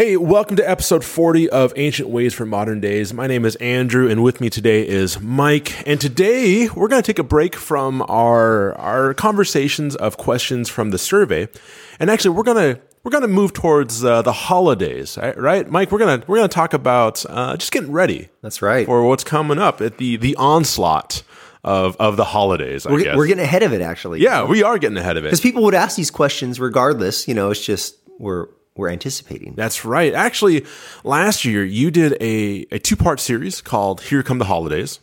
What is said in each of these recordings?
Hey, welcome to episode 40 of Ancient Ways for Modern Days. My name is Andrew, and with me today is Mike. And today we're going to take a break from our, our conversations of questions from the survey. And actually, we're going to we're going to move towards uh, the holidays, right, Mike? We're gonna we're gonna talk about uh, just getting ready. That's right for what's coming up at the the onslaught of of the holidays. I we're, guess. we're getting ahead of it, actually. Yeah, we are getting ahead of it because people would ask these questions regardless. You know, it's just we're we're anticipating. That's right. Actually, last year you did a, a two part series called Here Come the Holidays.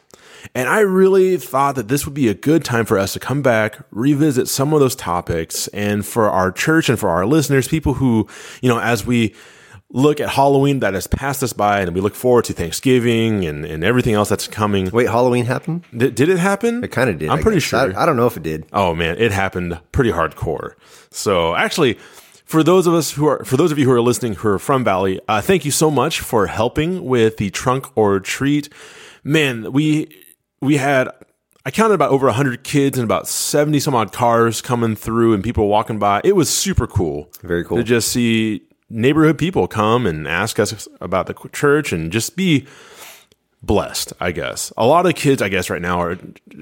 And I really thought that this would be a good time for us to come back, revisit some of those topics, and for our church and for our listeners, people who, you know, as we look at Halloween that has passed us by and we look forward to Thanksgiving and, and everything else that's coming. Wait, Halloween happened? Did, did it happen? It kind of did. I'm I pretty guess. sure. I, I don't know if it did. Oh man, it happened pretty hardcore. So actually, for those of us who are, for those of you who are listening who are from Valley, uh, thank you so much for helping with the trunk or treat. Man, we we had I counted about over 100 kids and about 70 some odd cars coming through and people walking by. It was super cool. Very cool. To just see neighborhood people come and ask us about the church and just be blessed, I guess. A lot of kids, I guess, right now are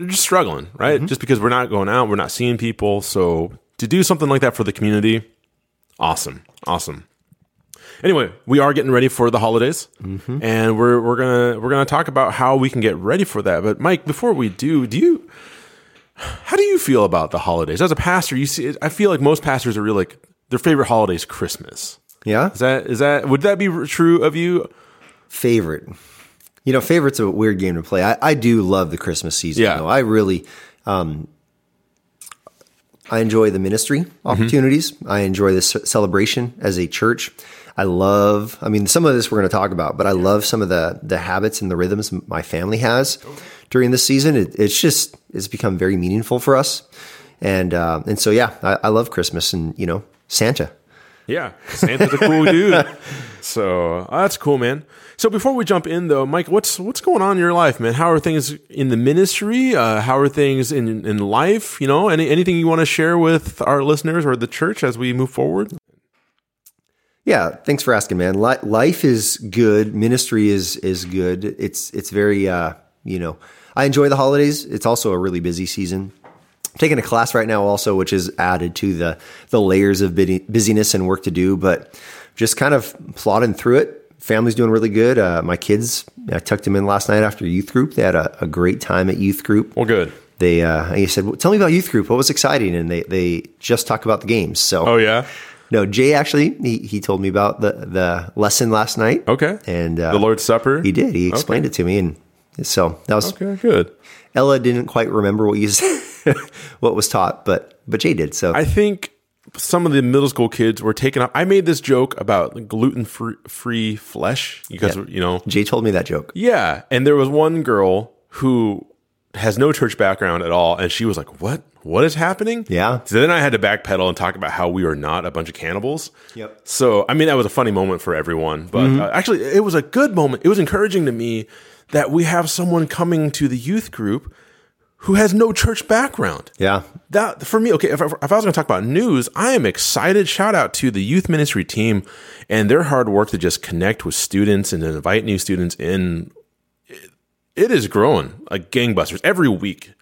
just struggling, right? Mm-hmm. Just because we're not going out, we're not seeing people. So to do something like that for the community, Awesome. Awesome. Anyway, we are getting ready for the holidays, mm-hmm. and we're we're gonna we're gonna talk about how we can get ready for that. But Mike, before we do, do you how do you feel about the holidays as a pastor? You see, I feel like most pastors are really like their favorite holiday is Christmas. Yeah, is that is that would that be true of you? Favorite, you know, favorite's a weird game to play. I, I do love the Christmas season. Yeah, though. I really. Um, I enjoy the ministry mm-hmm. opportunities. Mm-hmm. I enjoy this celebration as a church. I love, I mean, some of this we're going to talk about, but I love some of the the habits and the rhythms my family has during this season. It, it's just, it's become very meaningful for us. And, uh, and so, yeah, I, I love Christmas and, you know, Santa. Yeah, Santa's a cool dude. So oh, that's cool, man. So before we jump in, though, Mike, what's what's going on in your life, man? How are things in the ministry? Uh, how are things in in life? You know, any anything you want to share with our listeners or the church as we move forward? Yeah, thanks for asking, man. Life is good. Ministry is is good. It's it's very uh, you know, I enjoy the holidays. It's also a really busy season. I'm taking a class right now also, which is added to the the layers of busyness and work to do, but just kind of plodding through it family's doing really good. Uh, my kids, I tucked them in last night after youth group. They had a, a great time at youth group. Well, good. They, uh, he said, well, "Tell me about youth group. What was exciting?" And they they just talk about the games. So, oh yeah. No, Jay actually he, he told me about the the lesson last night. Okay. And uh, the Lord's Supper. He did. He explained okay. it to me, and so that was okay. Good. Ella didn't quite remember what you said, what was taught, but but Jay did. So I think some of the middle school kids were taken up. I made this joke about gluten free flesh because you know Jay told me that joke. Yeah, and there was one girl who has no church background at all, and she was like, "What? What is happening?" Yeah. So then I had to backpedal and talk about how we are not a bunch of cannibals. Yep. So I mean, that was a funny moment for everyone, but mm-hmm. uh, actually, it was a good moment. It was encouraging to me that we have someone coming to the youth group who has no church background. Yeah. That for me, okay, if, if I was going to talk about news, I am excited. Shout out to the youth ministry team and their hard work to just connect with students and invite new students in. It is growing like gangbusters. Every week,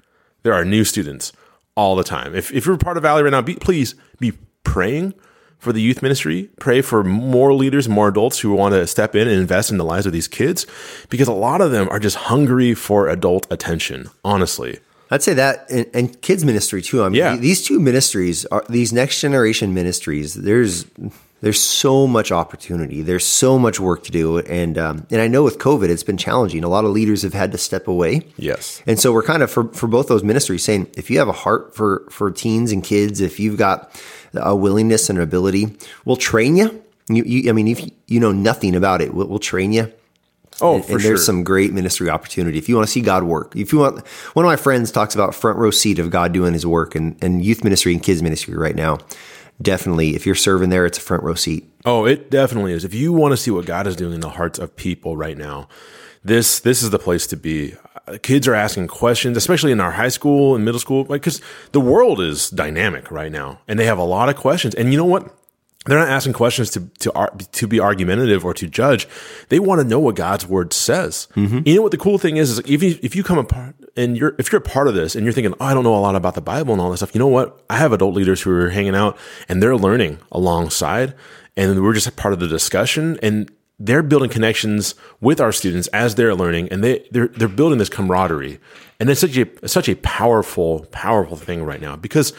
there are new students all the time. If, if you're part of Valley right now, be, please be praying for the youth ministry. Pray for more leaders, more adults who want to step in and invest in the lives of these kids because a lot of them are just hungry for adult attention, honestly. I'd say that and, and kids ministry too. I mean, yeah. these two ministries are these next generation ministries. There's there's so much opportunity. There's so much work to do, and um, and I know with COVID, it's been challenging. A lot of leaders have had to step away. Yes, and so we're kind of for for both those ministries saying, if you have a heart for for teens and kids, if you've got a willingness and ability, we'll train you. You, you I mean, if you know nothing about it, we'll, we'll train you. Oh, and, for and sure. there's some great ministry opportunity. If you want to see God work, if you want, one of my friends talks about front row seat of God doing his work and, and youth ministry and kids ministry right now. Definitely, if you're serving there, it's a front row seat. Oh, it definitely is. If you want to see what God is doing in the hearts of people right now, this this is the place to be. Kids are asking questions, especially in our high school and middle school, like because the world is dynamic right now, and they have a lot of questions. And you know what? They're not asking questions to to to be argumentative or to judge. They want to know what God's word says. Mm-hmm. You know what the cool thing is is if you if you come apart and you're if you're a part of this and you're thinking, oh, I don't know a lot about the Bible and all this stuff. You know what? I have adult leaders who are hanging out and they're learning alongside, and we're just part of the discussion and they're building connections with our students as they're learning, and they they're they're building this camaraderie, and it's such a such a powerful powerful thing right now because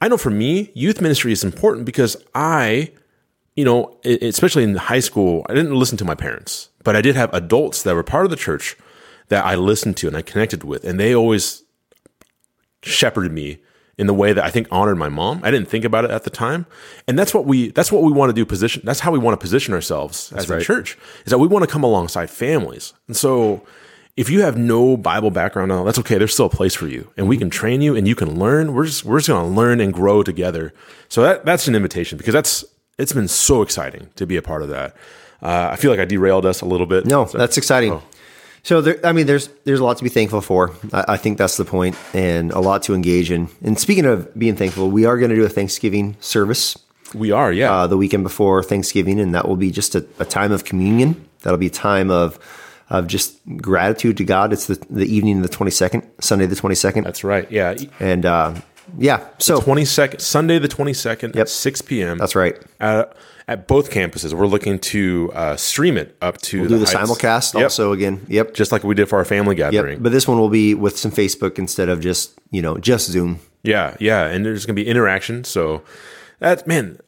I know for me, youth ministry is important because I, you know, especially in high school, I didn't listen to my parents, but I did have adults that were part of the church that I listened to and I connected with, and they always shepherded me in the way that I think honored my mom. I didn't think about it at the time, and that's what we that's what we want to do. Position that's how we want to position ourselves that's as right. a church is that we want to come alongside families, and so if you have no Bible background, all, that's okay. There's still a place for you, and we can train you, and you can learn. We're just we're just going to learn and grow together. So that that's an invitation because that's it's been so exciting to be a part of that. Uh, I feel like I derailed us a little bit. No, so, that's exciting. Oh. So there, I mean, there's there's a lot to be thankful for. I, I, think that's the point, and a lot to engage in. And speaking of being thankful, we are going to do a Thanksgiving service. We are, yeah, uh, the weekend before Thanksgiving, and that will be just a, a time of communion. That'll be a time of of just gratitude to God. It's the, the evening of the 22nd, Sunday the 22nd. That's right. Yeah. And uh, yeah, so 22nd, Sunday the 22nd yep. at 6 p.m. That's right. At, at both campuses, we're looking to uh, stream it up to we'll the do the heights. simulcast yep. also again. Yep. Just like we did for our family gathering. Yep. But this one will be with some Facebook instead of just, you know, just Zoom. Yeah. Yeah. And there's going to be interaction. So that, man,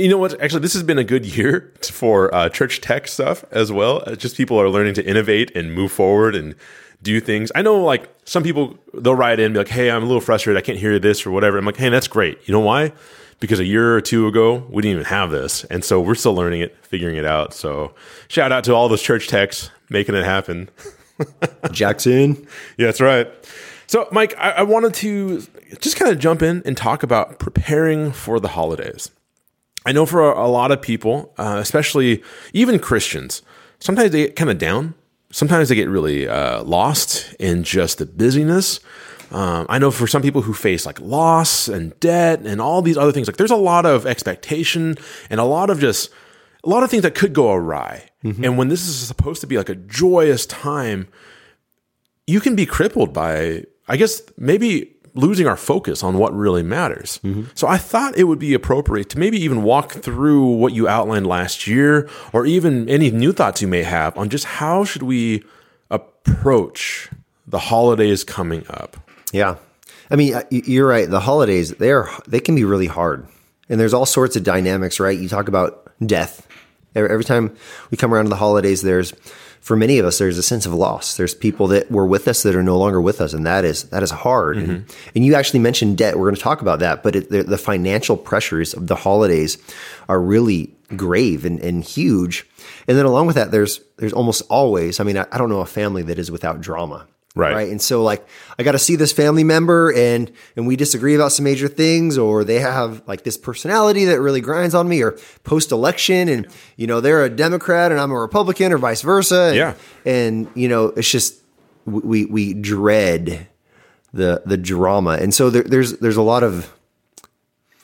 you know what? Actually, this has been a good year for uh, church tech stuff as well. Uh, just people are learning to innovate and move forward and do things. I know, like some people, they'll write in and be like, "Hey, I'm a little frustrated. I can't hear this or whatever." I'm like, "Hey, that's great. You know why? Because a year or two ago, we didn't even have this, and so we're still learning it, figuring it out." So, shout out to all those church techs making it happen. Jackson, yeah, that's right. So, Mike, I, I wanted to just kind of jump in and talk about preparing for the holidays. I know for a, a lot of people, uh, especially even Christians, sometimes they get kind of down. Sometimes they get really uh, lost in just the busyness. Um, I know for some people who face like loss and debt and all these other things, like there's a lot of expectation and a lot of just a lot of things that could go awry. Mm-hmm. And when this is supposed to be like a joyous time, you can be crippled by, I guess, maybe losing our focus on what really matters. Mm-hmm. So I thought it would be appropriate to maybe even walk through what you outlined last year or even any new thoughts you may have on just how should we approach the holidays coming up. Yeah. I mean, you're right. The holidays, they're they can be really hard. And there's all sorts of dynamics, right? You talk about death. Every time we come around to the holidays, there's for many of us, there's a sense of loss. There's people that were with us that are no longer with us, and that is that is hard. Mm-hmm. And, and, you actually mentioned debt. We're going to talk about that, but it, the, the, financial pressures of the holidays are really grave and, and, huge. And then along with that, there's there's almost always. I mean, I, I don't know a family that is without drama. Right. Right. And so like I got to see this family member and and we disagree about some major things or they have like this personality that really grinds on me or post election and you know they're a Democrat and I'm a Republican or vice versa. And, yeah. And you know it's just we we dread the the drama. And so there, there's there's a lot of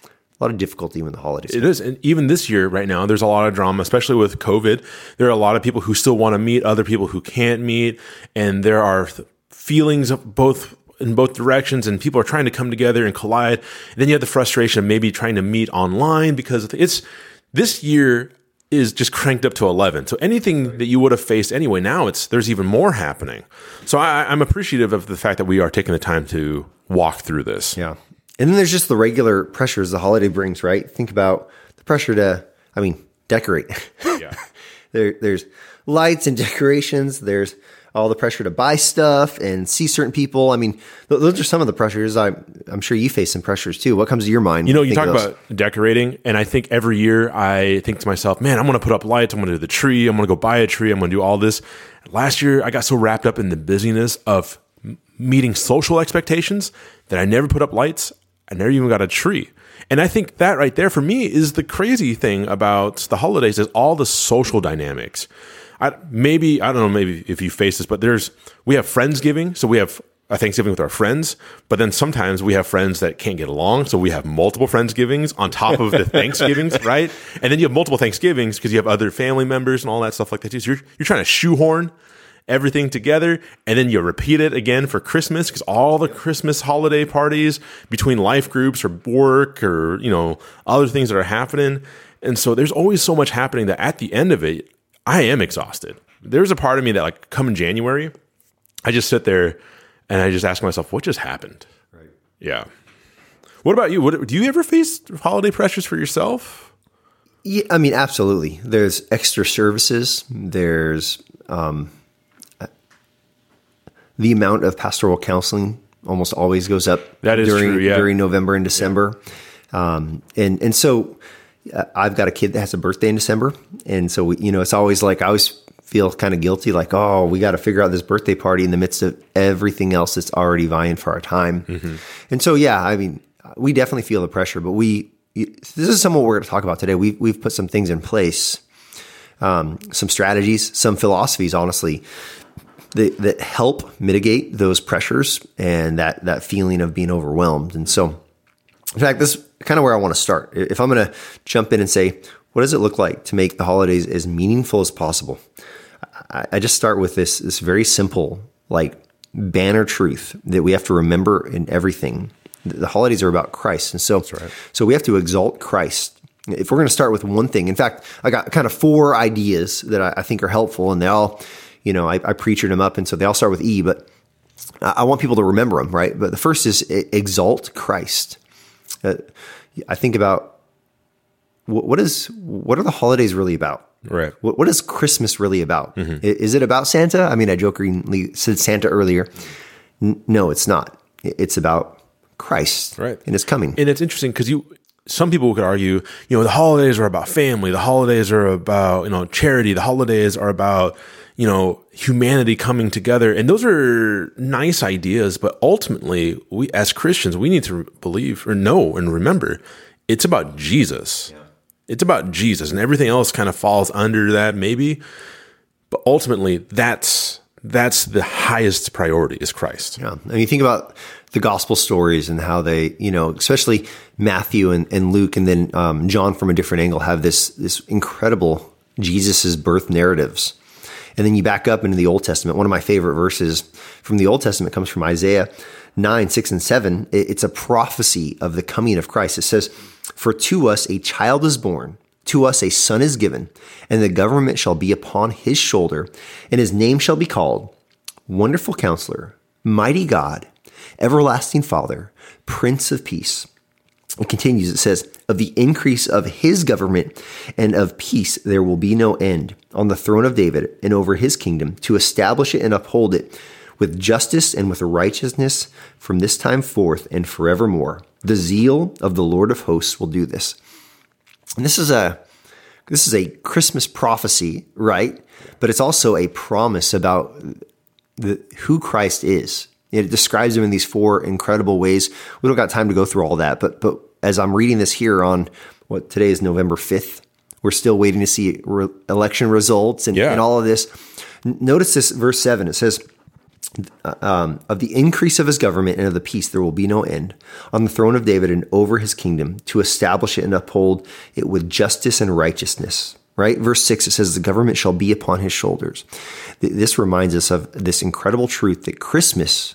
a lot of difficulty in the holidays. It is, and even this year, right now, there's a lot of drama, especially with COVID. There are a lot of people who still want to meet, other people who can't meet, and there are feelings of both in both directions and people are trying to come together and collide. And then you have the frustration of maybe trying to meet online because it's this year is just cranked up to 11. So anything that you would have faced anyway, now it's there's even more happening. So I, I'm appreciative of the fact that we are taking the time to walk through this. Yeah. And then there's just the regular pressures the holiday brings, right? Think about the pressure to, I mean, decorate. Yeah. there, there's lights and decorations. There's all the pressure to buy stuff and see certain people. I mean, those are some of the pressures. I, am sure you face some pressures too. What comes to your mind? You know, you talk about decorating, and I think every year I think to myself, man, I'm going to put up lights. I'm going to do the tree. I'm going to go buy a tree. I'm going to do all this. Last year, I got so wrapped up in the busyness of meeting social expectations that I never put up lights. I never even got a tree. And I think that right there for me is the crazy thing about the holidays is all the social dynamics. I, maybe I don't know maybe if you face this, but there's we have friendsgiving, so we have a Thanksgiving with our friends, but then sometimes we have friends that can't get along, so we have multiple friendsgivings on top of the Thanksgivings, right? And then you have multiple Thanksgivings because you have other family members and all that stuff like that too. So you're you're trying to shoehorn everything together, and then you repeat it again for Christmas because all the Christmas holiday parties between life groups or work or you know other things that are happening, and so there's always so much happening that at the end of it, I am exhausted. There's a part of me that like come in January, I just sit there and I just ask myself, what just happened? Right. Yeah. What about you? What, do you ever face holiday pressures for yourself? Yeah, I mean, absolutely. There's extra services. There's um, the amount of pastoral counseling almost always goes up. That is during, true. Yeah. during November and December, yeah. um, and and so uh, I've got a kid that has a birthday in December, and so we, you know it's always like I always feel kind of guilty, like oh we got to figure out this birthday party in the midst of everything else that's already vying for our time, mm-hmm. and so yeah, I mean we definitely feel the pressure, but we this is some of what we're going to talk about today. We've we've put some things in place. Um, some strategies, some philosophies, honestly, that, that help mitigate those pressures and that that feeling of being overwhelmed. And so, in fact, this is kind of where I want to start. If I'm going to jump in and say, what does it look like to make the holidays as meaningful as possible? I, I just start with this this very simple, like banner truth that we have to remember in everything. The holidays are about Christ, and so right. so we have to exalt Christ if we're going to start with one thing, in fact, I got kind of four ideas that I, I think are helpful, and they all you know, I, I preached them up, and so they all start with E, but I want people to remember them, right? But the first is exalt Christ. Uh, I think about what, what is what are the holidays really about? Right. What, what is Christmas really about? Mm-hmm. Is it about Santa? I mean, I jokingly said Santa earlier. N- no, it's not. It's about Christ, right? And it's coming. And it's interesting because you some people could argue, you know, the holidays are about family, the holidays are about, you know, charity, the holidays are about, you know, humanity coming together. And those are nice ideas, but ultimately, we as Christians, we need to believe or know and remember it's about Jesus. Yeah. It's about Jesus, and everything else kind of falls under that, maybe. But ultimately, that's that's the highest priority is Christ. Yeah. I mean, think about the gospel stories and how they, you know, especially Matthew and, and Luke and then um, John from a different angle have this this incredible Jesus's birth narratives. And then you back up into the Old Testament. One of my favorite verses from the Old Testament comes from Isaiah 9, 6, and 7. It's a prophecy of the coming of Christ. It says, For to us a child is born, to us a son is given, and the government shall be upon his shoulder, and his name shall be called Wonderful Counselor, Mighty God, Everlasting Father, Prince of Peace. It continues, it says, Of the increase of his government and of peace there will be no end on the throne of David and over his kingdom to establish it and uphold it with justice and with righteousness from this time forth and forevermore. The zeal of the Lord of hosts will do this. And this is a this is a Christmas prophecy, right? But it's also a promise about the, who Christ is it describes him in these four incredible ways. We don't got time to go through all that, but but as I'm reading this here on what today is November 5th, we're still waiting to see re- election results and, yeah. and, all of this. Notice this verse 7. It says, um, of the increase of his government and of the peace there will be no end on the throne of David and over his kingdom to establish it and uphold it with justice and righteousness right? Verse 6, it says, The government shall be upon his shoulders. This reminds us of this incredible truth that Christmas,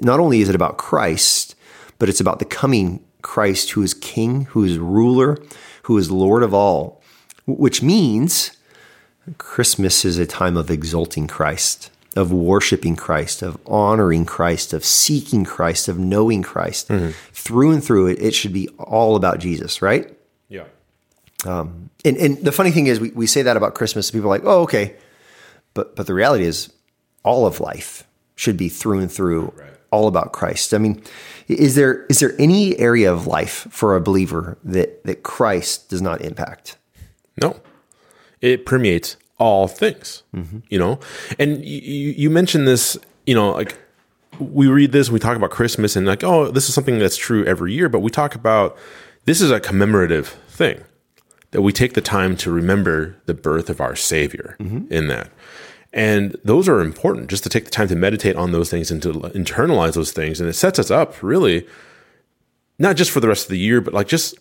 not only is it about Christ, but it's about the coming Christ who is king, who is ruler, who is Lord of all, which means Christmas is a time of exalting Christ, of worshiping Christ, of honoring Christ, of seeking Christ, of knowing Christ. Mm-hmm. Through and through it, it should be all about Jesus, right? Yeah. Um, and, and the funny thing is, we, we say that about Christmas. People are like, oh, okay. But, but the reality is, all of life should be through and through right. all about Christ. I mean, is there is there any area of life for a believer that that Christ does not impact? No, it permeates all things. Mm-hmm. You know, and you, you mentioned this. You know, like we read this, we talk about Christmas, and like, oh, this is something that's true every year. But we talk about this is a commemorative thing that we take the time to remember the birth of our Savior mm-hmm. in that. And those are important just to take the time to meditate on those things and to internalize those things. And it sets us up really, not just for the rest of the year, but like just,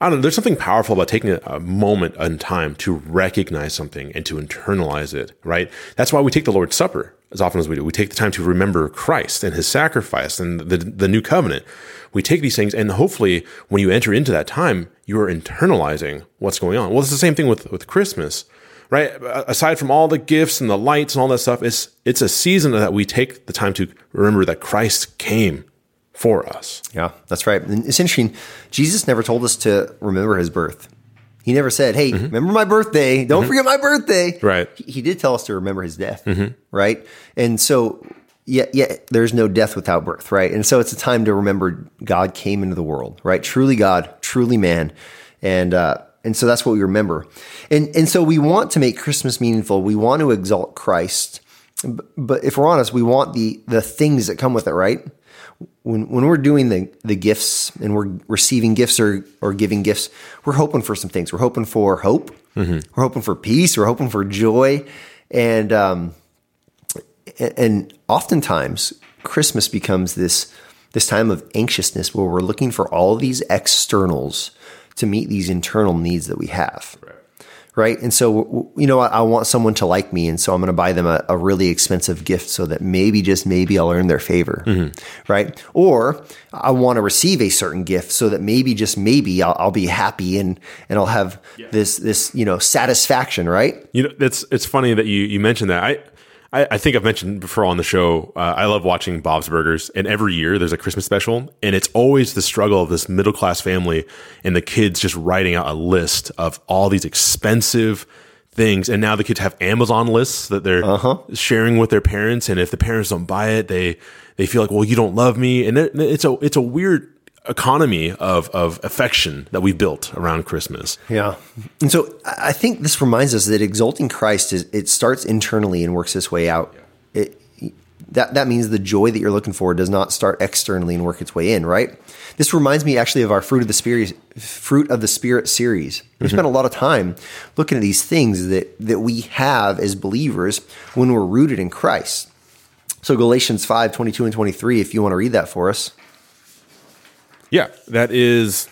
I don't know, there's something powerful about taking a, moment in time to recognize something and to internalize it, right? That's why we take the Lord's Supper as often as we do. We take the time to remember Christ and his sacrifice and the, the new covenant. We take these things and hopefully when you enter into that time, you are internalizing what's going on. Well, it's the same thing with, with Christmas right? Aside from all the gifts and the lights and all that stuff, it's it's a season that we take the time to remember that Christ came for us. Yeah, that's right. And it's interesting. Jesus never told us to remember his birth. He never said, "Hey, mm-hmm. remember my birthday? Don't mm-hmm. forget my birthday." Right. He, he, did tell us to remember his death. Mm-hmm. Right. And so, yeah, yeah. There's no death without birth. Right. And so it's a time to remember God came into the world. Right. Truly God, truly man, and. uh and so that's what we remember. And, and so we want to make Christmas meaningful. We want to exalt Christ. But if we're honest, we want the, the things that come with it, right? When, when we're doing the, the gifts and we're receiving gifts or, or giving gifts, we're hoping for some things. We're hoping for hope. Mm-hmm. We're hoping for peace. We're hoping for joy. And, um, and oftentimes Christmas becomes this, this time of anxiousness where we're looking for all these externals to meet these internal needs that we have. Right. right? And so, you know, I, I, want someone to like me. And so I'm going to buy them a, a, really expensive gift so that maybe, just maybe, I'll earn their favor. Mm-hmm. Right. Or I want to receive a certain gift so that maybe, just maybe, I'll, I'll be happy and, and I'll have yeah. this, this, you know, satisfaction. Right. You know, it's, it's funny that you, you mentioned that. I, I, I, think I've mentioned before on the show. Uh, I love watching Bob's Burgers, and every year there's a Christmas special, and it's always the struggle of this middle class family and the kids just writing out a list of all these expensive things. And now the kids have Amazon lists that they're uh-huh. sharing with their parents, and if the parents don't buy it, they they feel like, well, you don't love me, and it, it's a it's a weird economy of of affection that we built around Christmas. Yeah. And so I think this reminds us that exalting Christ is it starts internally and works its way out. Yeah. It that that means the joy that you're looking for does not start externally and work its way in, right? This reminds me actually of our fruit of the spirit fruit of the spirit series. We mm-hmm. spent a lot of time looking at these things that that we have as believers when we're rooted in Christ. So Galatians 5, 22 and 23, if you want to read that for us. Yeah, that is.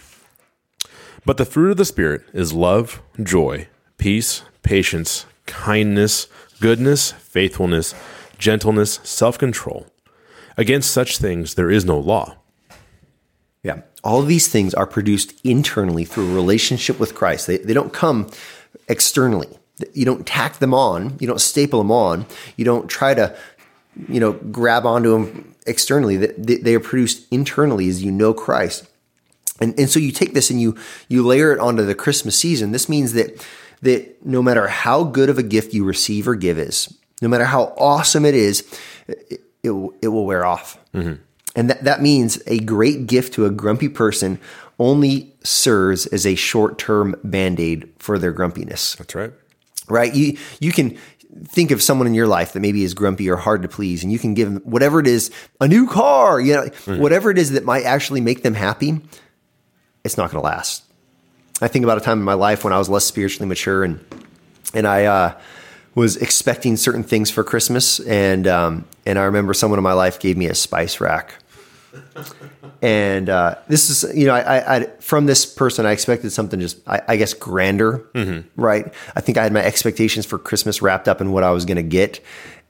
But the fruit of the Spirit is love, joy, peace, patience, kindness, goodness, faithfulness, gentleness, self control. Against such things there is no law. Yeah. All of these things are produced internally through a relationship with Christ. They, they don't come externally. You don't tack them on. You don't staple them on. You don't try to, you know, grab onto them externally, that they are produced internally as you know Christ. And, and so you take this and you you layer it onto the Christmas season. This means that that no matter how good of a gift you receive or give is, no matter how awesome it is, it, it, will, it will wear off. Mm-hmm. And that, that means a great gift to a grumpy person only serves as a short term band aid for their grumpiness. That's right. Right? You you can think of someone in your life that maybe is grumpy or hard to please, and you can give them whatever it is, a new car, you know, mm-hmm. whatever it is that might actually make them happy, it's not going to last. I think about a time in my life when I was less spiritually mature and and I uh, was expecting certain things for Christmas, and um, and I remember someone in my life gave me a spice rack and uh, this is you know I, I, from this person I expected something just I, I guess grander, mm-hmm. right? I think I had my expectations for Christmas wrapped up in what I was going to get,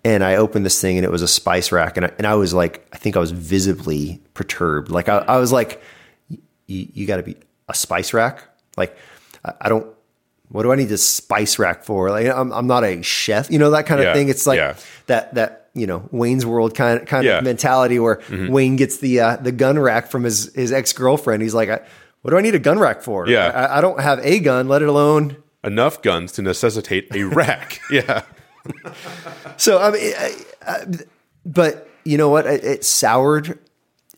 and I opened this thing and it was a spice rack, and I, and I was like I think I was visibly perturbed. Like I, I was like, you got to be a spice rack, like I don't what do I need to spice rack for? Like I'm, I'm not a chef, you know, that kind of yeah. thing. It's like yeah. that, that, you know, Wayne's world kind of, kind yeah. of mentality where mm-hmm. Wayne gets the, uh, the gun rack from his, his ex-girlfriend. He's like, what do I need a gun rack for? Yeah. I, I don't have a gun, let alone enough guns to necessitate a rack. yeah. so, I mean, I, I, but you know what? It, it soured,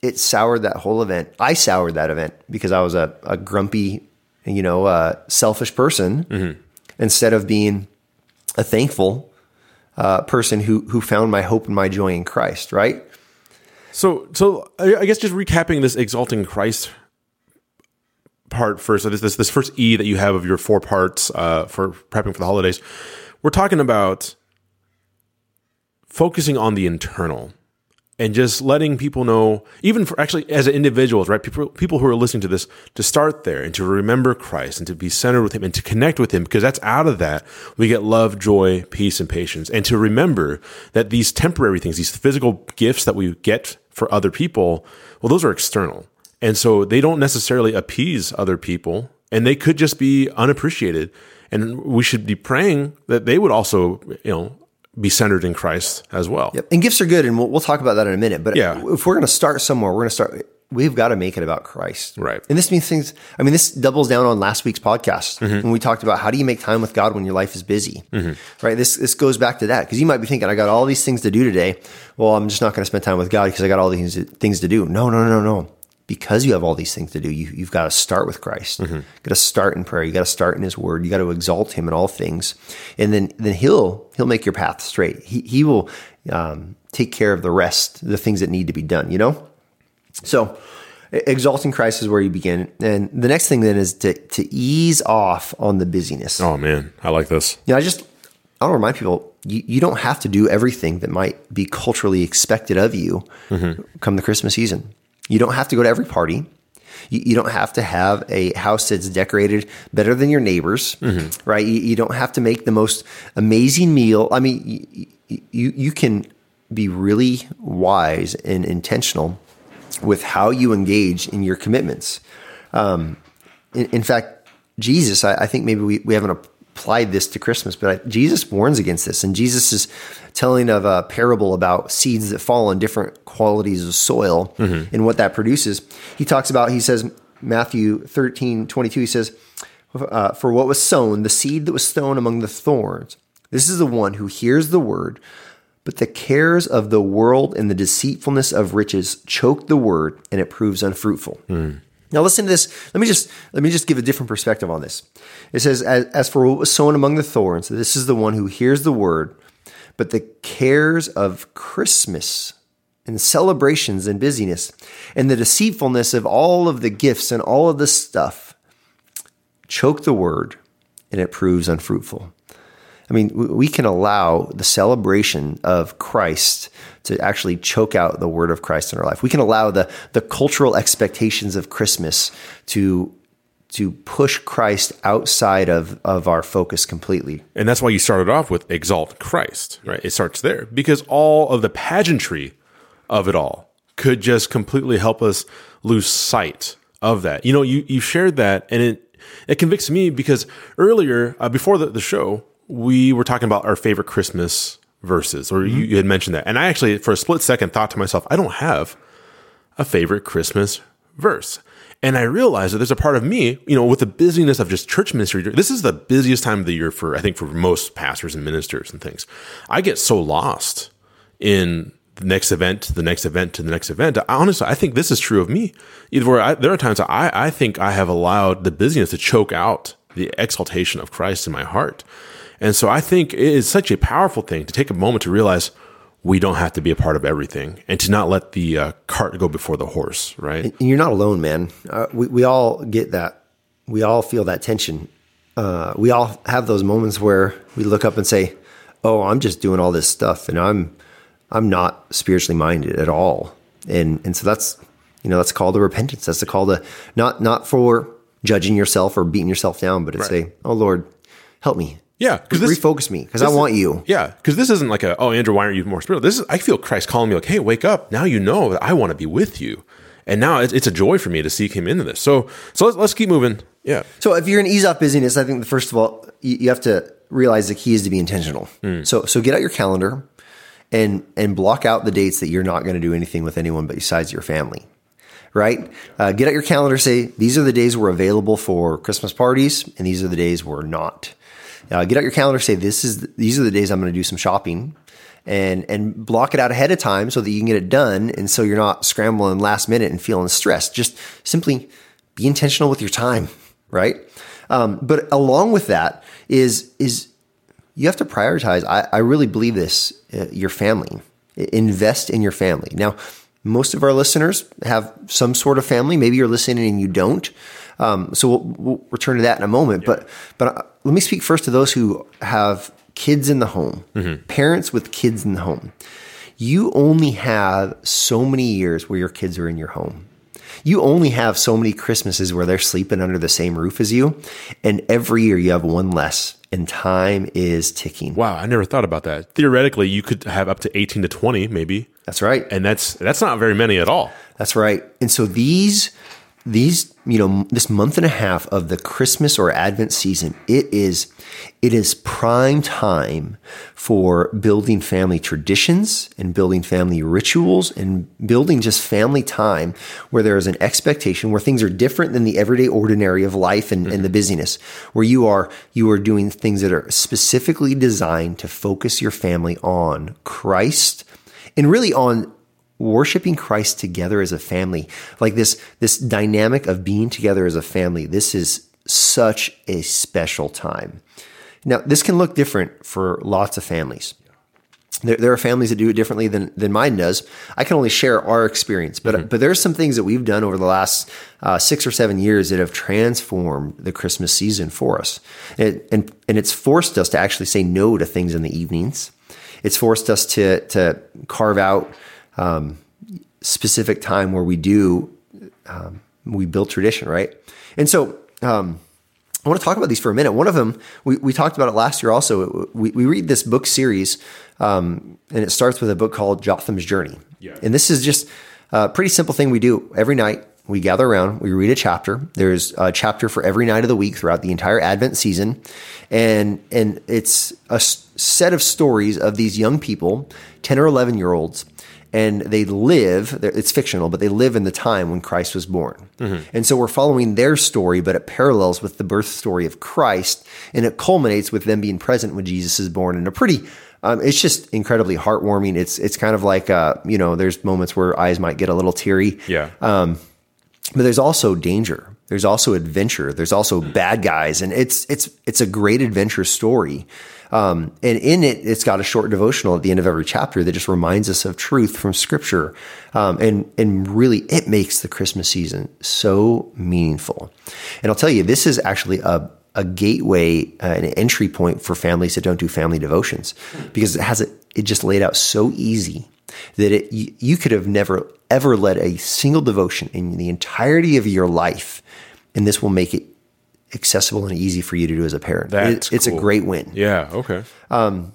it soured that whole event. I soured that event because I was a, a grumpy you know, uh, selfish person mm-hmm. instead of being a thankful uh, person who who found my hope and my joy in Christ. Right. So, so I guess just recapping this exalting Christ part first. So this this this first E that you have of your four parts uh, for prepping for the holidays. We're talking about focusing on the internal and just letting people know, even for actually as individuals, right? People, people who are listening to this, to start there and to remember Christ and to be centered with Him and to connect with Him, because that's out of that we get love, joy, peace, and patience. And to remember that these temporary things, these physical gifts that we get for other people, well, those are external. And so they don't necessarily appease other people and they could just be unappreciated. And we should be praying that they would also, you know, be centered in Christ as well. Yep. And gifts are good, and we'll, we'll talk about that in a minute. But yeah. if we're going to start somewhere, we're going to start. We've got to make it about Christ, right? And this means things. I mean, this doubles down on last week's podcast mm-hmm. when we talked about how do you make time with God when your life is busy, mm-hmm. right? This this goes back to that because you might be thinking, I got all these things to do today. Well, I'm just not going to spend time with God because I got all these things to do. No, no, no, no because you have all these things to do, you, have got to start with Christ. Mm-hmm. You got to start in prayer. You got to start in His Word. You got to exalt Him in all things, and then then He'll He'll make your path straight. He He will um, take care of the rest, the things that need to be done. You know, so exalting Christ is where you begin, and the next thing then is to to ease off on the busyness. Oh man, I like this. Yeah, I just I want to remind people you, you don't have to do everything that might be culturally expected of you mm-hmm. come the Christmas season. You don't have to go to every party. You, you don't have to have a house that's decorated better than your neighbors, mm-hmm. right? You, you, don't have to make the most amazing meal. I mean, you, you, you can be really wise and intentional with how you engage in your commitments. Um, in, in, fact, Jesus, I, I, think maybe we, we haven't applied this to Christmas, but I, Jesus warns against this. And Jesus is telling of a parable about seeds that fall on different qualities of soil mm-hmm. and what that produces. He talks about, he says, Matthew 13, 22, he says, uh, For what was sown, the seed that was sown among the thorns, this is the one who hears the word, but the cares of the world and the deceitfulness of riches choke the word, and it proves unfruitful. Mm. Now listen to this. Let me just let me just give a different perspective on this. It says, as, as for what was sown among the thorns, this is the one who hears the word, but the cares of Christmas and celebrations and busyness and the deceitfulness of all of the gifts and all of this stuff choke the word and it proves unfruitful. I mean, we can allow the celebration of Christ to actually choke out the word of Christ in our life. We can allow the, the cultural expectations of Christmas to to push Christ outside of, of our focus completely. And that's why you started off with exalt Christ, right? It starts there because all of the pageantry of it all could just completely help us lose sight of that. You know, you, you shared that and it, it convicts me because earlier, uh, before the, the show, we were talking about our favorite Christmas verses, or mm-hmm. you, you had mentioned that. And I actually, for a split second, thought to myself, I don't have a favorite Christmas verse. And I realized that there's a part of me, you know, with the busyness of just church ministry. This is the busiest time of the year for, I think, for most pastors and ministers and things. I get so lost in the next event to the next event to the next event. Honestly, I think this is true of me. Either where I, there are times I, I think I have allowed the busyness to choke out the exaltation of Christ in my heart. And so I think it is such a powerful thing to take a moment to realize we don't have to be a part of everything and to not let the uh, cart go before the horse, right? And you're not alone, man. Uh, we, we all get that. We all feel that tension. Uh, we all have those moments where we look up and say, "Oh, I'm just doing all this stuff, and I'm I'm not spiritually minded at all." And and so that's you know that's called the repentance. That's the call to not not for judging yourself or beating yourself down, but to right. say, "Oh Lord, help me. Yeah, because refocus me because I want you. Yeah, because this isn't like a oh Andrew, why aren't you more spiritual? This is I feel Christ calling me like, hey, wake up! Now you know that I want to be with you, and now it's, it's a joy for me to seek Him into this. So so let's, let's keep moving. Yeah. So if you're in ease off busyness, I think the first of all you, you have to realize the key is to be intentional. Mm. So so get out your calendar and and block out the dates that you're not going to do anything with anyone but besides your family right? Uh, get out your calendar, say, these are the days we're available for Christmas parties, and these are the days we're not. Uh, get out your calendar, say this is these are the days I'm going to do some shopping, and and block it out ahead of time so that you can get it done, and so you're not scrambling last minute and feeling stressed. Just simply be intentional with your time, right? Um, but along with that is is you have to prioritize. I, I really believe this. Uh, your family, invest in your family. Now, most of our listeners have some sort of family. Maybe you're listening and you don't. Um, so we'll, we'll, return to that in a moment. Yeah. But but let me speak first to those who have kids in the home, mm-hmm. parents with kids in the home, you only have so many years where your kids are in your home. You only have so many Christmases where they're sleeping under the same roof as you. And every year you have one less and time is ticking. Wow, I never thought about that. Theoretically, you could have up to 18 to 20 maybe. That's right. And that's that's not very many at all. That's right. And so these these you know this month and a half of the christmas or advent season it is it is prime time for building family traditions and building family rituals and building just family time where there is an expectation where things are different than the everyday ordinary of life and, mm-hmm. and the busyness where you are you are doing things that are specifically designed to focus your family on christ and really on worshiping Christ together as a family, like this, this dynamic of being together as a family, this is such a special time. Now, this can look different for lots of families. There, there, are families that do it differently than, than mine does. I can only share our experience, but mm-hmm. but there's some things that we've done over the last uh, six or seven years that have transformed the Christmas season for us, and, and and it's forced us to actually say no to things in the evenings. It's forced us to to carve out um, specific time where we do um, we build tradition, right? And so um, I want to talk about these for a minute. One of them we, we talked about it last year. Also, we, we read this book series, um, and it starts with a book called Jotham's Journey. Yeah. And this is just a pretty simple thing we do every night. We gather around, we read a chapter. There's a chapter for every night of the week throughout the entire Advent season, and and it's a set of stories of these young people, ten or eleven year olds, and they live it's fictional but they live in the time when christ was born. Mm-hmm. and so we're following their story but it parallels with the birth story of christ and it culminates with them being present when jesus is born in a pretty um, it's just incredibly heartwarming. It's it's kind of like uh, you know there's moments where eyes might get a little teary. Yeah. Um, but there's also danger. There's also adventure. There's also bad guys. And it's it's it's a great adventure story um, and in it, it's got a short devotional at the end of every chapter that just reminds us of truth from Scripture, um, and and really it makes the Christmas season so meaningful. And I'll tell you, this is actually a a gateway, uh, an entry point for families that don't do family devotions, because it has it it just laid out so easy that it you, you could have never ever led a single devotion in the entirety of your life, and this will make it accessible and easy for you to do as a parent. That's it's cool. a great win. Yeah. Okay. Um,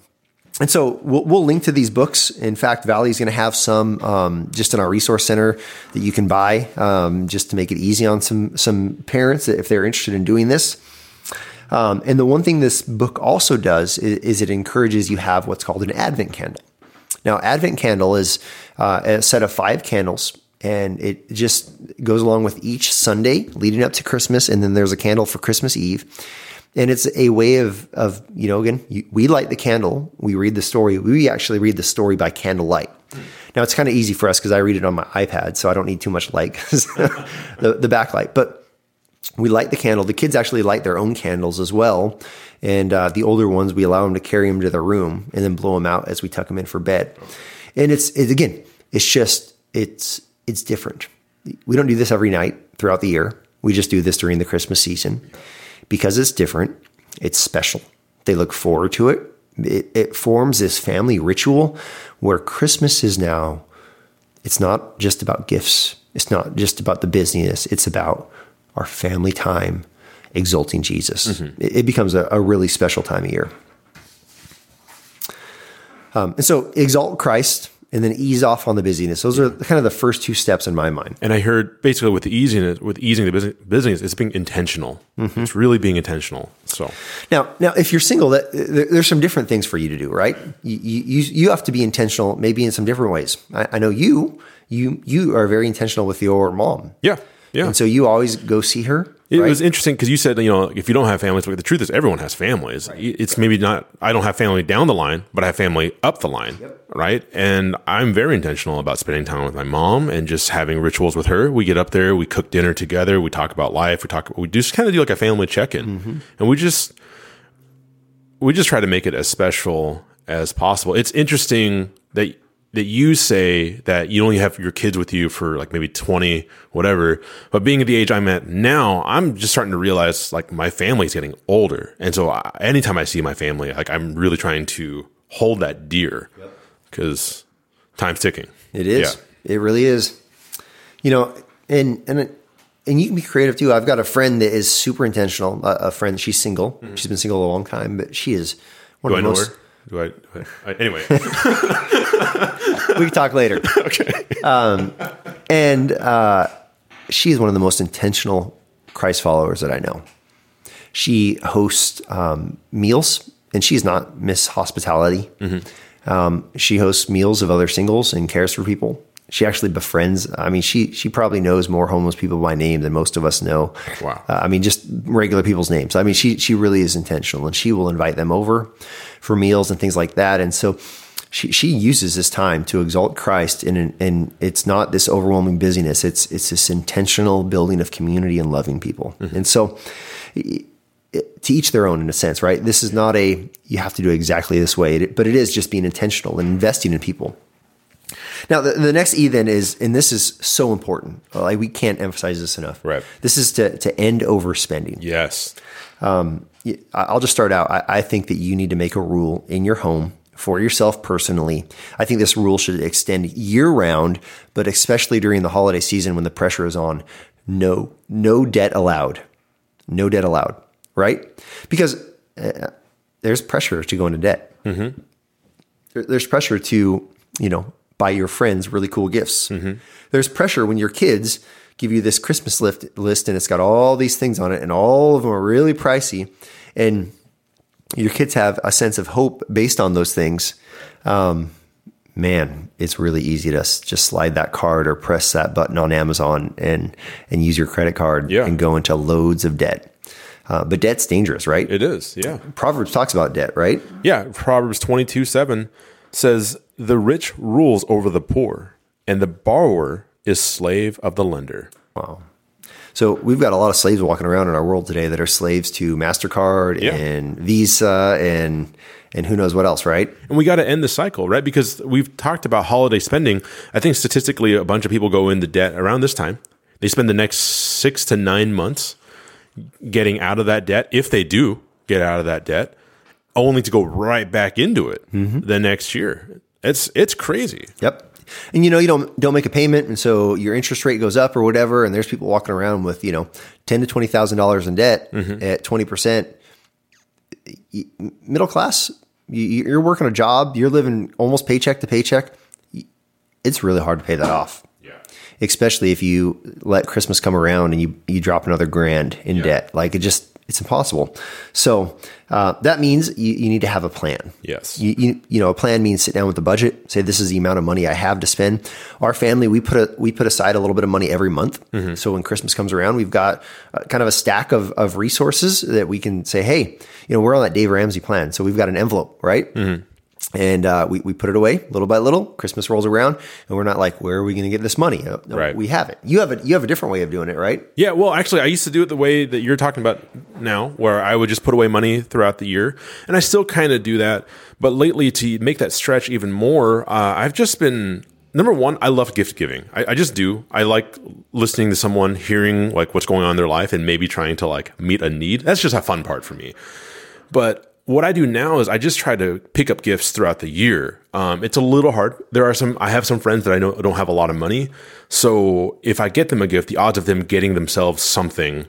and so we'll, we'll, link to these books. In fact, Valley is going to have some um, just in our resource center that you can buy um, just to make it easy on some some parents if they're interested in doing this. Um, and the one thing this book also does is, is, it encourages you have what's called an Advent candle. Now, Advent candle is uh, a set of five candles and it just goes along with each Sunday leading up to Christmas, and then there's a candle for Christmas Eve. And it's a way of, of you know, again, you, we light the candle, we read the story. We actually read the story by candlelight. Now it's kind of easy for us because I read it on my iPad, so I don't need too much light, the, the backlight. But we light the candle. The kids actually light their own candles as well. And uh, the older ones, we allow them to carry them to their room and then blow them out as we tuck them in for bed. And it's, it's again, it's just, it's it's different. We don't do this every night throughout the year. We just do this during the Christmas season because it's different. It's special. They look forward to it. It, it forms this family ritual where Christmas is now, it's not just about gifts. It's not just about the busyness. It's about our family time exalting Jesus. Mm-hmm. It, it, becomes a, a, really special time of year. Um, and so exalt Christ and then ease off on the busyness. Those are kind of the first two steps in my mind. And I heard basically with the easing it, with easing the business busyness, it's being intentional. Mm-hmm. It's really being intentional. So now, now if you're single, that there's some different things for you to do, right? You you you have to be intentional, maybe in some different ways. I, I know you you you are very intentional with your mom. Yeah, yeah. And so you always go see her it right. was interesting because you said, you know, if you don't have families, but the truth is everyone has families. Right. It's maybe not, I don't have family down the line, but I have family up the line. Yep. Right. And I'm very intentional about spending time with my mom and just having rituals with her. We get up there, we cook dinner together, we talk about life, we talk, we just kind of do like a family check in. Mm-hmm. And we just, we just try to make it as special as possible. It's interesting that that you say that you only have your kids with you for like maybe 20 whatever but being at the age i'm at now i'm just starting to realize like my family's getting older and so I, anytime i see my family like i'm really trying to hold that dear because yep. time's ticking it is yeah. it really is you know and and and you can be creative too i've got a friend that is super intentional a, a friend she's single mm-hmm. she's been single a long time but she is one Do of the most her? Do I? Do I, I anyway, we can talk later. okay. Um, and uh, she's one of the most intentional Christ followers that I know. She hosts um, meals, and she's not Miss Hospitality. Mm-hmm. Um, she hosts meals of other singles and cares for people she actually befriends. I mean, she she probably knows more homeless people by name than most of us know. Wow. Uh, I mean, just regular people's names. I mean, she she really is intentional, and she will invite them over for meals and things like that. And so, she she uses this time to exalt Christ, and and it's not this overwhelming busyness. It's it's this intentional building of community and loving people. Mm-hmm. And so. to each their own in a sense, right? This is not a you have to do it exactly this way, but it is just being intentional and investing in people. Now, the, the next E then is, and this is so important. Like we can't emphasize this enough. Right. This is to to end overspending. Yes. Um, I'll just start out. I, I think that you need to make a rule in your home for yourself personally. I think this rule should extend year round, but especially during the holiday season when the pressure is on. No, no debt allowed. No debt allowed. Right? Because uh, there's pressure to go into debt. Mm-hmm. There, there's pressure to you know buy your friends really cool gifts. Mm-hmm. There's pressure when your kids give you this Christmas list, list and it's got all these things on it and all of them are really pricey. And your kids have a sense of hope based on those things. Um, man, it's really easy to just slide that card or press that button on Amazon and and use your credit card yeah. and go into loads of debt. Uh, but debt's dangerous, right? It is, yeah. Proverbs talks about debt, right? Yeah, Proverbs twenty two seven says, The rich rules over the poor, and the borrower is slave of the lender. Wow. So we've got a lot of slaves walking around in our world today that are slaves to Mastercard yeah. and Visa and and who knows what else, right? And we got to end the cycle, right? Because we've talked about holiday spending. I think statistically, a bunch of people go into debt around this time. They spend the next six to nine months getting out of that debt, if they do get out of that debt only to go right back into it mm-hmm. the next year. It's it's crazy. Yep. And you know you don't don't make a payment, and so your interest rate goes up or whatever. And there's people walking around with you know ten to twenty thousand dollars in debt mm-hmm. at twenty percent. Middle class, you're working a job, you're living almost paycheck to paycheck. It's really hard to pay that off. Yeah. Especially if you let Christmas come around and you you drop another grand in yeah. debt. Like it just it's impossible. So uh, that means you, you, need to have a plan. Yes. You, you, you know a plan means sit down with the budget. Say this is the amount of money I have to spend. Our family we put a, we put aside a little bit of money every month. Mm-hmm. So when Christmas comes around, we've got uh, kind of a stack of of resources that we can say, hey, you know, we're on that Dave Ramsey plan. So we've got an envelope, right? Mm-hmm and uh, we, we put it away little by little. Christmas rolls around, and we're not like, where are we going to get this money? No, right. We have it. You have a you have a different way of doing it, right? Yeah. Well, actually, I used to do it the way that you're talking about now, where I would just put away money throughout the year, and I still kind of do that. But lately, to make that stretch even more, uh, I've just been number one. I love gift giving. I, I just do. I like listening to someone, hearing like what's going on in their life, and maybe trying to like meet a need. That's just a fun part for me. But what I do now is I just try to pick up gifts throughout the year. Um, it's a little hard. There are some, I have some friends that I know don't have a lot of money. So if I get them a gift, the odds of them getting themselves something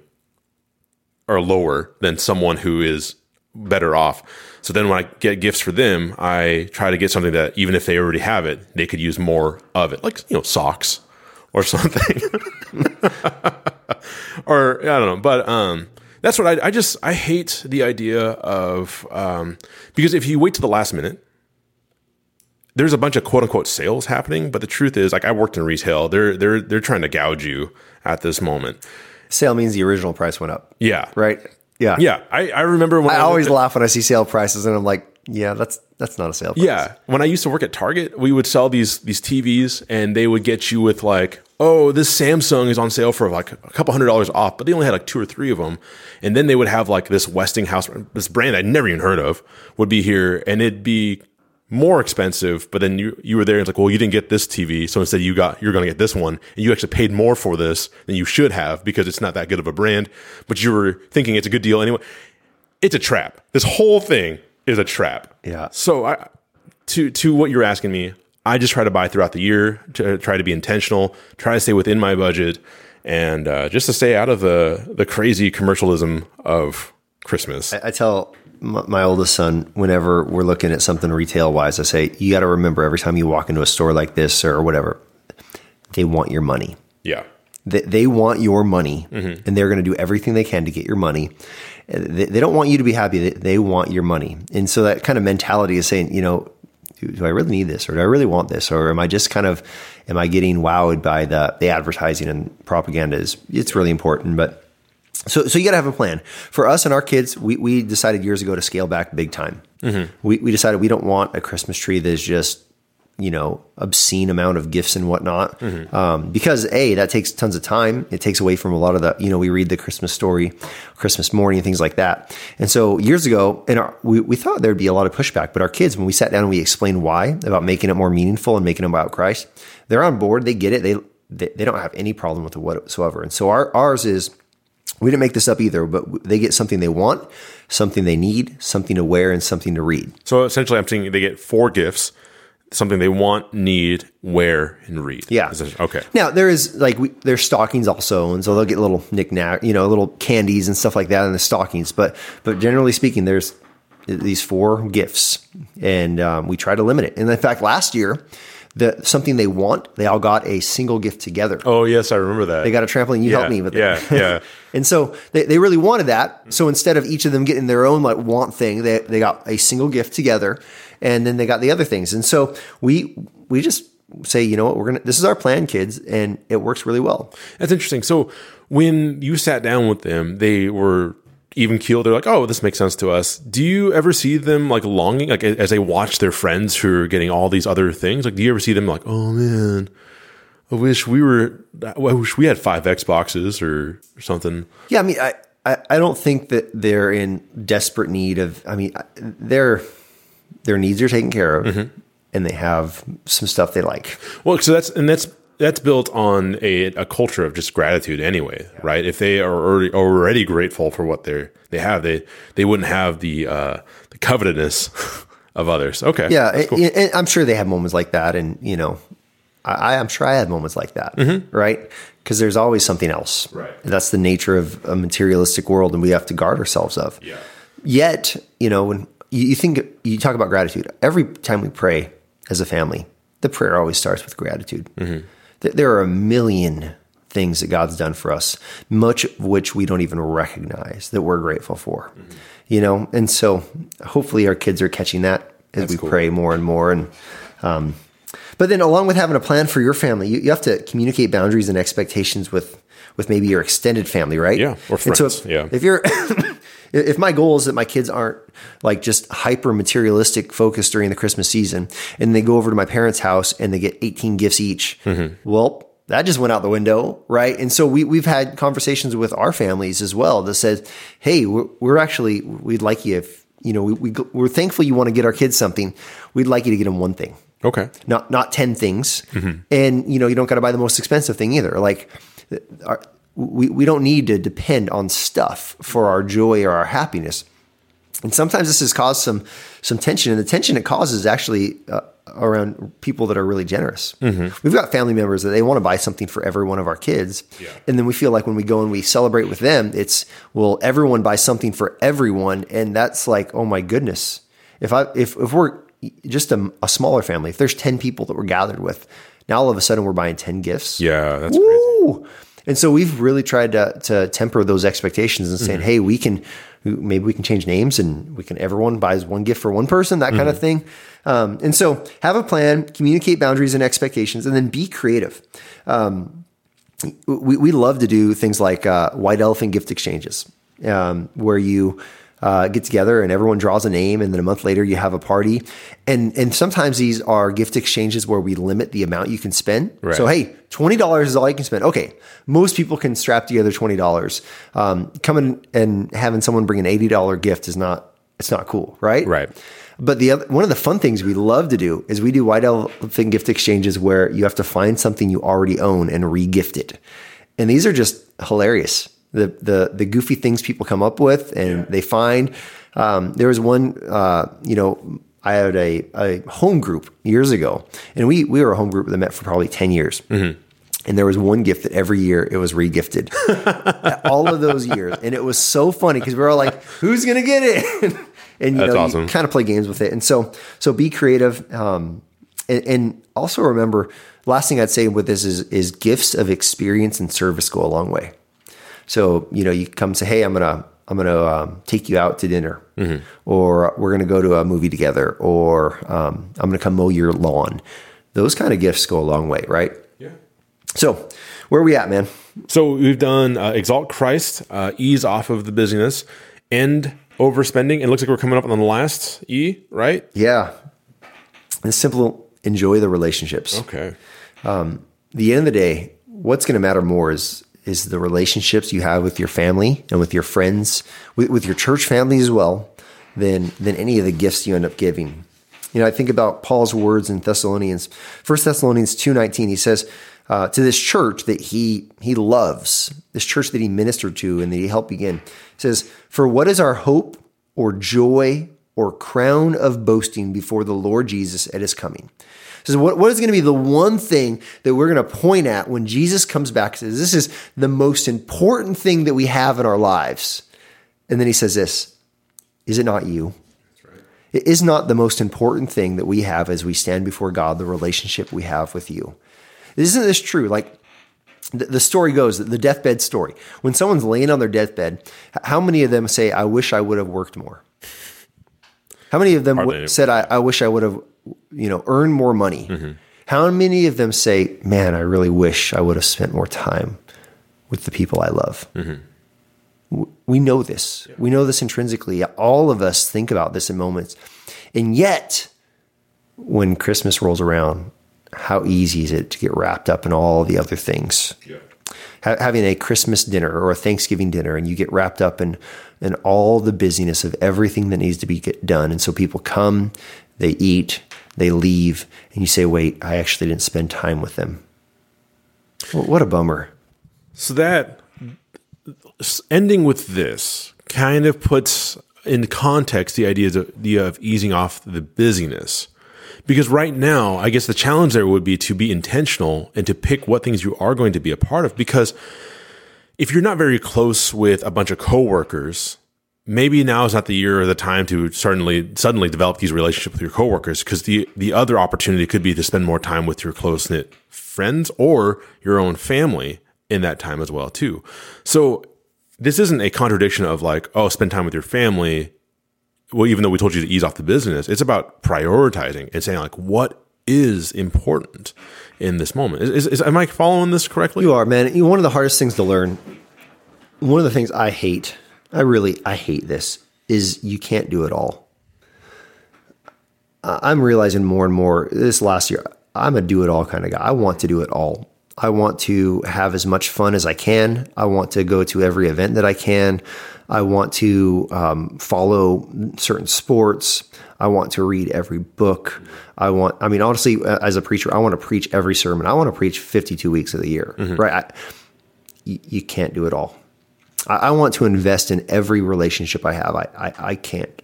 are lower than someone who is better off. So then when I get gifts for them, I try to get something that even if they already have it, they could use more of it, like, you know, socks or something. or I don't know. But, um, that's what I, I just I hate the idea of um, because if you wait to the last minute, there's a bunch of quote unquote sales happening, but the truth is, like I worked in retail, they're they're they're trying to gouge you at this moment. Sale means the original price went up. Yeah. Right. Yeah. Yeah. I, I remember when I, I always laugh when I see sale prices and I'm like, yeah, that's that's not a sale price. Yeah. When I used to work at Target, we would sell these these TVs and they would get you with like, oh, this Samsung is on sale for like a couple hundred dollars off, but they only had like two or three of them. And then they would have like this Westinghouse, this brand I'd never even heard of, would be here and it'd be more expensive, but then you you were there and it's like, well, you didn't get this TV, so instead you got you're going to get this one, and you actually paid more for this than you should have because it's not that good of a brand, but you were thinking it's a good deal anyway. It's a trap. This whole thing is a trap. Yeah. So I to to what you're asking me, I just try to buy throughout the year to try to be intentional, try to stay within my budget, and uh, just to stay out of the the crazy commercialism of Christmas. I, I tell my, my oldest son whenever we're looking at something retail wise, I say you got to remember every time you walk into a store like this or whatever, they want your money. Yeah. They, they want your money, mm-hmm. and they're going to do everything they can to get your money. They, they don't want you to be happy. They, they want your money, and so that kind of mentality is saying, you know, do, do, I really need this or do I really want this or am I just kind of am I getting wowed by the the advertising and propaganda is it's really important but so so you got to have a plan for us and our kids we, we decided years ago to scale back big time mm-hmm. we, we decided we don't want a Christmas tree that's just you know obscene amount of gifts and whatnot. Mm-hmm. um, because a that takes tons of time. It takes away from a lot of the you know we read the christmas story christmas morning things like that. And so years ago and we, we thought there'd be a lot of pushback but our kids when we sat down and we explained why about making it more meaningful and making it about christ they're on board. They get it. They they, they don't have any problem with it whatsoever. And so our ours is we didn't make this up either, but they get something they want, something they need, something to wear, and something to read. So essentially, I'm saying they get four gifts something they want, need, wear, and read. Yeah. Okay. Now there is like we, there's stockings also, and so they'll get little knickknack, you know, little candies and stuff like that in the stockings. But but generally speaking, there's these four gifts, and um, we try to limit it. And in fact, last year. The, something they want, they all got a single gift together. Oh yes, I remember that. They got a trampoline. You yeah, helped me with yeah. Yeah, yeah. and so they, they really wanted that. So instead of each of them getting their own like want thing, they they got a single gift together and then they got the other things. And so we we just say, you know what, we're gonna this is our plan, kids, and it works really well. That's interesting. So when you sat down with them, they were even keeled. They're like, oh, this makes sense to us. Do you ever see them like longing, like as they watch their friends who are getting all these other things? Like, do you ever see them like, oh man, I wish we were, I wish we had five Xboxes or, or something? Yeah, I mean, I, I, I don't think that they're in desperate need of. I mean, they're their needs are taken care of, mm-hmm. and they have some stuff they like. Well, so that's and that's that's built on a, a culture of just gratitude anyway, yeah. right? If they are already, already grateful for what they they have, they they wouldn't have the uh, the covetousness of others. Okay, yeah, cool. and I'm sure they have moments like that, and you know, I, am sure I had moments like that, mm-hmm. right? Because there's always something else. Right. That's the nature of a materialistic world, and we have to guard ourselves of. Yeah. Yet, you know, when you, think you talk about gratitude every time we pray as a family. The prayer always starts with gratitude. Mm-hmm. There are a million things that God's done for us, much of which we don't even recognize that we're grateful for. Mm-hmm. You know, and so hopefully our kids are catching that as That's we cool. pray more and more. And um, but then along with having a plan for your family, you, you have to communicate boundaries and expectations with with maybe your extended family, right? Yeah, or friends. And so if, yeah. if you're if my goal is that my kids aren't like just hyper materialistic focused during the Christmas season and they go over to my parents' house and they get 18 gifts each, mm-hmm. well, that just went out the window, right? And so we we've had conversations with our families as well that says, "Hey, we're, we're actually we'd like you if you know we, we we're thankful you want to get our kids something. We'd like you to get them one thing, okay, not not ten things, mm-hmm. and you know you don't got to buy the most expensive thing either. Like our, we, we don't need to depend on stuff for our joy or our happiness. And sometimes this has caused some some tension, and the tension it causes is actually uh, around people that are really generous. Mm-hmm. We've got family members that they want to buy something for every one of our kids, yeah. and then we feel like when we go and we celebrate with them, it's well, everyone buy something for everyone, and that's like, oh my goodness, if I if if we're just a, a smaller family, if there's ten people that we're gathered with, now all of a sudden we're buying ten gifts. Yeah, that's Woo! crazy. And so we've really tried to, to temper those expectations and saying, mm-hmm. hey, we can maybe we can change names and we can everyone buys one gift for one person, that mm-hmm. kind of thing. Um, and so have a plan, communicate boundaries and expectations, and then be creative. Um, we, we love to do things like uh, white elephant gift exchanges, um, where you uh, get together and everyone draws a name, and then a month later you have a party. And and sometimes these are gift exchanges where we limit the amount you can spend. Right. So hey, twenty dollars is all you can spend. Okay, most people can strap together twenty dollars. Um, coming and having someone bring an eighty dollar gift is not it's not cool, right? Right. But the other, one of the fun things we love to do is we do white elephant gift exchanges where you have to find something you already own and re-gift it. And these are just hilarious. The the the goofy things people come up with and yeah. they find. Um, there was one, uh, you know, I had a, a home group years ago, and we we were a home group that met for probably ten years. Mm-hmm. And there was one gift that every year it was regifted, all of those years, and it was so funny because we were all like, "Who's gonna get it?" and you That's know, awesome. you kind of play games with it. And so, so be creative, um, and, and, also remember. Last thing I'd say with this is is gifts of experience and service go a long way. So you know, you come say, "Hey, I'm gonna I'm gonna um, take you out to dinner," mm-hmm. or "We're gonna go to a movie together," or um, "I'm gonna come mow your lawn." Those kind of gifts go a long way, right? Yeah. So, where are we at, man? So we've done uh, exalt Christ, uh, ease off of the busyness, end overspending. It looks like we're coming up on the last E, right? Yeah. And simple, enjoy the relationships. Okay. Um, the end of the day, what's going to matter more is is the relationships you have with your family and with your friends, with, with your church family as well, than than any of the gifts you end up giving. You know, I think about Paul's words in Thessalonians, First Thessalonians two nineteen. He says uh, to this church that he he loves, this church that he ministered to and that he helped begin. Says, "For what is our hope or joy or crown of boasting before the Lord Jesus at his coming?" So what, what is going to be the one thing that we're going to point at when Jesus comes back and says, this is the most important thing that we have in our lives. And then he says this, is it not you? Right. It is not the most important thing that we have as we stand before God, the relationship we have with you. Isn't this true? Like the story goes, the deathbed story. When someone's laying on their deathbed, how many of them say, I wish I would have worked more? How many of them w- said, I, I wish I would have you know, earn more money. Mm-hmm. How many of them say, "Man, I really wish I would have spent more time with the people I love"? Mm-hmm. We know this. Yeah. We know this intrinsically. All of us think about this in moments, and yet, when Christmas rolls around, how easy is it to get wrapped up in all the other things? Yeah. having a Christmas dinner or a Thanksgiving dinner, and you get wrapped up in in all the busyness of everything that needs to be done, and so people come, they eat, they leave, and you say, wait, I actually didn't spend time with them. Well, what a bummer. So that ending with this kind of puts in context the idea of, the of easing off the busyness. Because right now, I guess the challenge there would be to be intentional and to pick what things you are going to be a part of. Because if you're not very close with a bunch of coworkers, maybe now is not the year or the time to suddenly suddenly develop these relationships with your coworkers because the the other opportunity could be to spend more time with your close knit friends or your own family in that time as well too. So this isn't a contradiction of like oh spend time with your family. Well, even though we told you to ease off the business, it's about prioritizing and saying like what is important in this moment. Is, is, is am I following this correctly? You are, man. One of the hardest things to learn. One of the things I hate I really I hate this is you can't do it all. I'm realizing more and more this last year I'm a do it all kind of guy. I want to do it all. I want to have as much fun as I can. I want to go to every event that I can. I want to um, follow certain sports. I want to read every book. I want, I mean, honestly, as a preacher, I want to preach every sermon. I want to preach 52 weeks of the year, mm-hmm. right? I, you, you can't do it all. I, I want to invest in every relationship I have. I, I, I can't.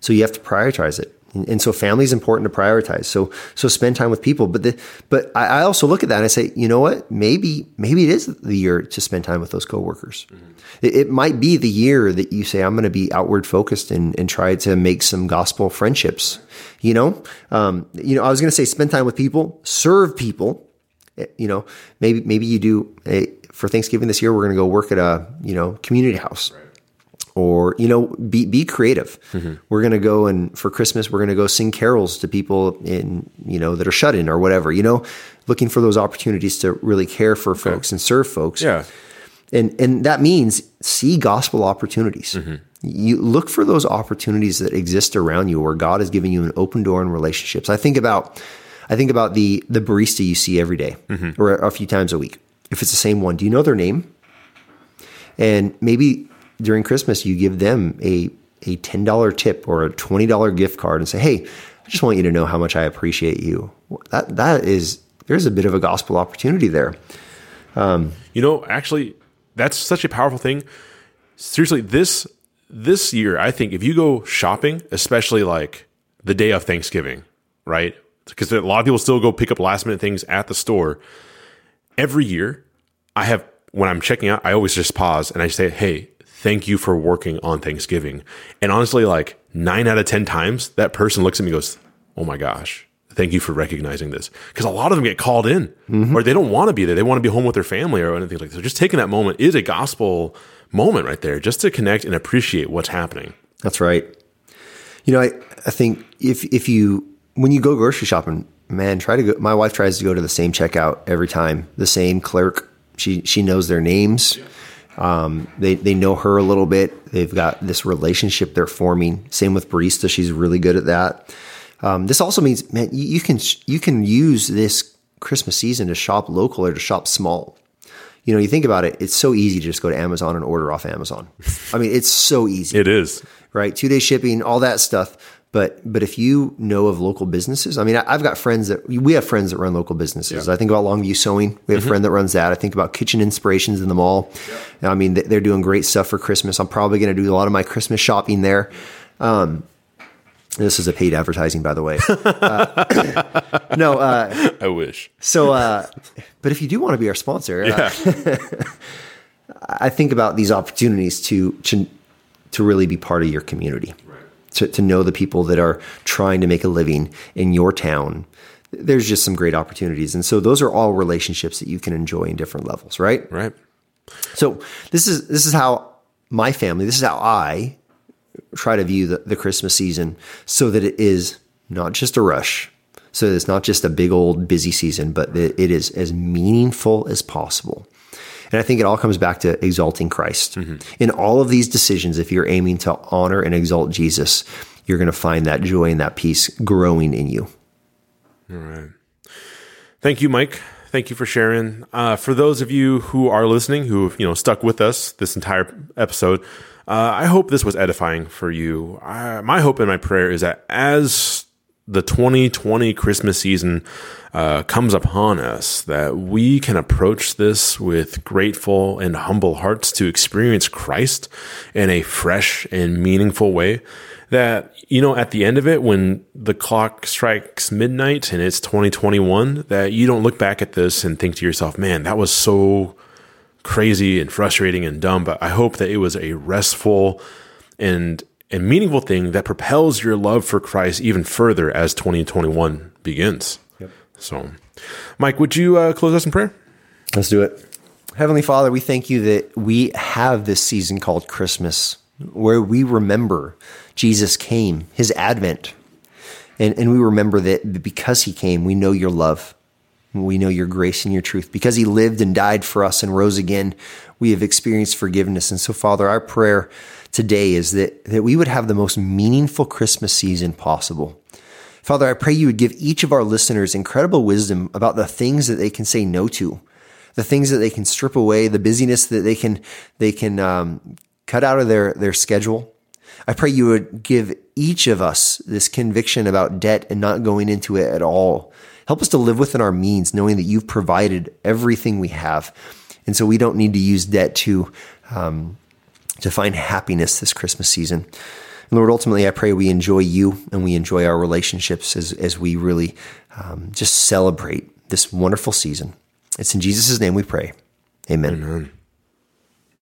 So you have to prioritize it. And, so family is important to prioritize. So so spend time with people. But the, but I, I, also look at that and I say, you know what? Maybe maybe it is the year to spend time with those coworkers. Mm-hmm. It, it might be the year that you say, I'm going to be outward focused and, and try to make some gospel friendships. You know, um, you know, I was going to say spend time with people, serve people. Eh, you know, maybe maybe you do a, for Thanksgiving this year, we're going to go work at a you know community house. Right. Or you know, be be creative. Mm-hmm. We're gonna go and for Christmas, we're gonna go sing carols to people in you know that are shut in or whatever. You know, looking for those opportunities to really care for okay. folks and serve folks. Yeah, and and that means see gospel opportunities. Mm-hmm. You look for those opportunities that exist around you, where God is giving you an open door in relationships. I think about, I think about the the barista you see every day, mm-hmm. or a few times a week if it's the same one, do you know their name? And maybe during Christmas, you give them a a $10 tip or a $20 gift card and say, Hey, I just want you to know how much I appreciate you. That, that is, there's a bit of a gospel opportunity there. Um, you know, actually, that's such a powerful thing. Seriously, this, this year, I think if you go shopping, especially like the day of Thanksgiving, right? Because a lot of people still go pick up last minute things at the store. Every year, I have, when I'm checking out, I always just pause and I say, Hey, thank you for working on Thanksgiving. And honestly, like nine out of 10 times, that person looks at me and goes, Oh my gosh, thank you for recognizing this. Because a lot of them get called in mm-hmm. or they don't want to be there. They want to be home with their family or anything like that. So just taking that moment is a gospel moment right there, just to connect and appreciate what's happening. That's right. You know, I, I think if, if you, when you go grocery shopping, man, try to go, my wife tries to go to the same checkout every time, the same clerk. She, she knows their names. Um, they they know her a little bit. They've got this relationship they're forming. Same with barista; she's really good at that. Um, this also means, man, you, you, can you can use this Christmas season to shop local or to shop small. You know, you think about it; it's so easy to just go to Amazon and order off Amazon. I mean, it's so easy. It is right. Two day shipping, all that stuff. But but if you know of local businesses, I mean, I've got friends that we have friends that run local businesses. Yeah. I think about Longview Sewing. We have mm-hmm. a friend that runs that. I think about Kitchen Inspirations in the mall. Yeah. I mean, they're doing great stuff for Christmas. I'm probably going to do a lot of my Christmas shopping there. Um, this is a paid advertising, by the way. Uh, no, uh, I wish. So, uh, but if you do want to be our sponsor, uh, yeah. I think about these opportunities to, to to really be part of your community to, to know the people that are trying to make a living in your town there's just some great opportunities. And so those are all relationships that you can enjoy in different levels right? Right. So this is this is how my family this is how i try to view the, the christmas season so that it is not just a rush so that it's not just a big old busy season but it is as meaningful as possible and I think it all comes back to exalting Christ. Mm-hmm. In all of these decisions, if you're aiming to honor and exalt Jesus, you're going to find that joy and that peace growing in you. All right. Thank you, Mike. Thank you for sharing. Uh, for those of you who are listening, who have you know stuck with us this entire episode, uh, I hope this was edifying for you. Uh, my hope and my prayer is that as the 2020 Christmas season uh, comes upon us, that we can approach this with grateful and humble hearts to experience Christ in a fresh and meaningful way. That, you know, at the end of it, when the clock strikes midnight and it's 2021, that you don't look back at this and think to yourself, man, that was so crazy and frustrating and dumb. But I hope that it was a restful and and meaningful thing that propels your love for Christ even further as 2021 begins. Yep. So, Mike, would you uh, close us in prayer? Let's do it. Heavenly Father, we thank you that we have this season called Christmas where we remember Jesus came, his advent. And, and we remember that because he came, we know your love. We know your grace and your truth. Because he lived and died for us and rose again, we have experienced forgiveness. And so, Father, our prayer today is that, that we would have the most meaningful Christmas season possible. Father, I pray you would give each of our listeners incredible wisdom about the things that they can say no to, the things that they can strip away, the busyness that they can they can um, cut out of their their schedule. I pray you would give each of us this conviction about debt and not going into it at all. Help us to live within our means, knowing that you've provided everything we have, and so we don't need to use debt to um, to find happiness this Christmas season. Lord, ultimately, I pray we enjoy you and we enjoy our relationships as, as we really um, just celebrate this wonderful season. It's in Jesus' name we pray. Amen. Amen.